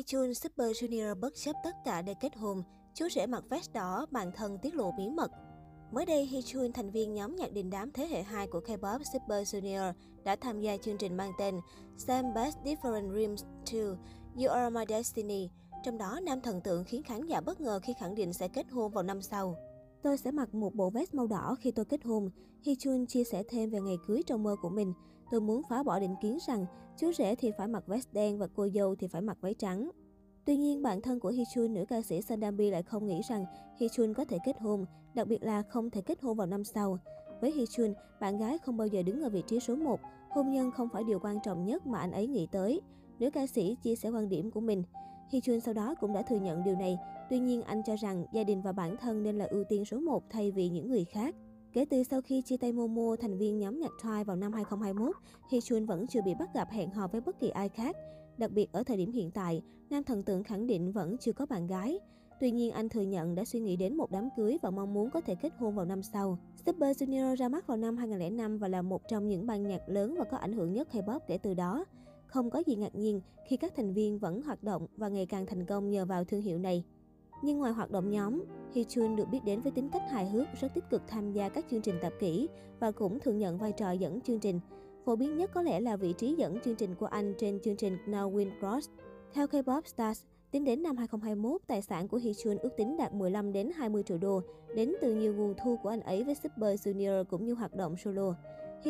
Chun Super Junior bất chấp tất cả để kết hôn, chú rể mặc vest đỏ, bạn thân tiết lộ bí mật. Mới đây, Chun thành viên nhóm nhạc đình đám thế hệ 2 của K-pop Super Junior, đã tham gia chương trình mang tên Sam Best Different Dreams 2, You Are My Destiny. Trong đó, nam thần tượng khiến khán giả bất ngờ khi khẳng định sẽ kết hôn vào năm sau. Tôi sẽ mặc một bộ vest màu đỏ khi tôi kết hôn. Chun chia sẻ thêm về ngày cưới trong mơ của mình. Tôi muốn phá bỏ định kiến rằng chú rể thì phải mặc vest đen và cô dâu thì phải mặc váy trắng. Tuy nhiên, bản thân của Chun, nữ ca sĩ Sandambi lại không nghĩ rằng Chun có thể kết hôn, đặc biệt là không thể kết hôn vào năm sau. Với Chun, bạn gái không bao giờ đứng ở vị trí số 1, hôn nhân không phải điều quan trọng nhất mà anh ấy nghĩ tới. Nữ ca sĩ chia sẻ quan điểm của mình. Chun sau đó cũng đã thừa nhận điều này, tuy nhiên anh cho rằng gia đình và bản thân nên là ưu tiên số 1 thay vì những người khác. Kể từ sau khi chia tay Momo, thành viên nhóm nhạc Twice vào năm 2021, Chun vẫn chưa bị bắt gặp hẹn hò với bất kỳ ai khác. Đặc biệt ở thời điểm hiện tại, nam thần tượng khẳng định vẫn chưa có bạn gái. Tuy nhiên, anh thừa nhận đã suy nghĩ đến một đám cưới và mong muốn có thể kết hôn vào năm sau. Super Junior ra mắt vào năm 2005 và là một trong những ban nhạc lớn và có ảnh hưởng nhất K-pop kể từ đó. Không có gì ngạc nhiên khi các thành viên vẫn hoạt động và ngày càng thành công nhờ vào thương hiệu này. Nhưng ngoài hoạt động nhóm, Chun được biết đến với tính cách hài hước, rất tích cực tham gia các chương trình tập kỹ và cũng thường nhận vai trò dẫn chương trình. Phổ biến nhất có lẽ là vị trí dẫn chương trình của anh trên chương trình Now Win Cross. Theo K-pop Stars, tính đến năm 2021, tài sản của Chun ước tính đạt 15 đến 20 triệu đô, đến từ nhiều nguồn thu của anh ấy với Super Junior cũng như hoạt động solo.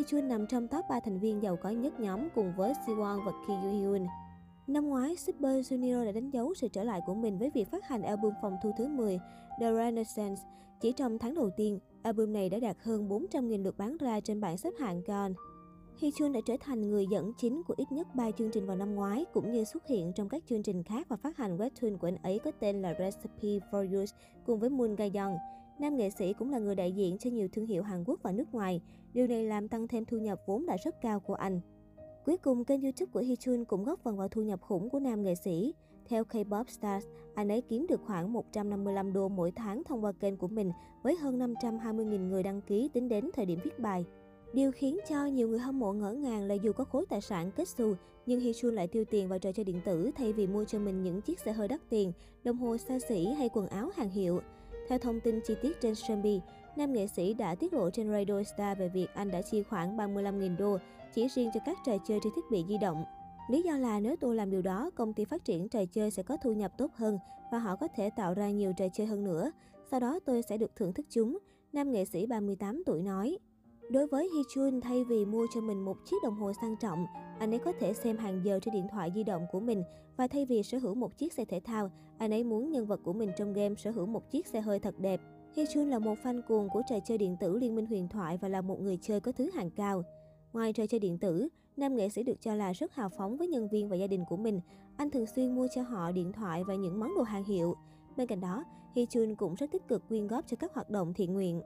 Chun nằm trong top 3 thành viên giàu có nhất nhóm cùng với Siwon và Ki Yoo-hyun. Năm ngoái, Super Junior đã đánh dấu sự trở lại của mình với việc phát hành album phòng thu thứ 10, The Renaissance. Chỉ trong tháng đầu tiên, album này đã đạt hơn 400.000 lượt bán ra trên bảng xếp hạng Gaon. Chun đã trở thành người dẫn chính của ít nhất 3 chương trình vào năm ngoái, cũng như xuất hiện trong các chương trình khác và phát hành webtoon của anh ấy có tên là Recipe for You cùng với Moon Ga-young. Nam nghệ sĩ cũng là người đại diện cho nhiều thương hiệu Hàn Quốc và nước ngoài. Điều này làm tăng thêm thu nhập vốn đã rất cao của anh. Cuối cùng, kênh YouTube của Chun cũng góp phần vào thu nhập khủng của nam nghệ sĩ. Theo K-pop Stars, anh ấy kiếm được khoảng 155 đô mỗi tháng thông qua kênh của mình với hơn 520.000 người đăng ký tính đến thời điểm viết bài. Điều khiến cho nhiều người hâm mộ ngỡ ngàng là dù có khối tài sản kết xù, nhưng Chun lại tiêu tiền vào trò chơi điện tử thay vì mua cho mình những chiếc xe hơi đắt tiền, đồng hồ xa xỉ hay quần áo hàng hiệu. Theo thông tin chi tiết trên Shambi, nam nghệ sĩ đã tiết lộ trên Radio Star về việc anh đã chi khoảng 35.000 đô chỉ riêng cho các trò chơi trên thiết bị di động. Lý do là nếu tôi làm điều đó, công ty phát triển trò chơi sẽ có thu nhập tốt hơn và họ có thể tạo ra nhiều trò chơi hơn nữa. Sau đó tôi sẽ được thưởng thức chúng, nam nghệ sĩ 38 tuổi nói. Đối với Chun, thay vì mua cho mình một chiếc đồng hồ sang trọng, anh ấy có thể xem hàng giờ trên điện thoại di động của mình và thay vì sở hữu một chiếc xe thể thao, anh ấy muốn nhân vật của mình trong game sở hữu một chiếc xe hơi thật đẹp. Hee-chun là một fan cuồng của trò chơi điện tử Liên minh huyền thoại và là một người chơi có thứ hạng cao. Ngoài trò chơi điện tử, nam nghệ sĩ được cho là rất hào phóng với nhân viên và gia đình của mình. Anh thường xuyên mua cho họ điện thoại và những món đồ hàng hiệu. Bên cạnh đó, Hee-chun cũng rất tích cực quyên góp cho các hoạt động thiện nguyện.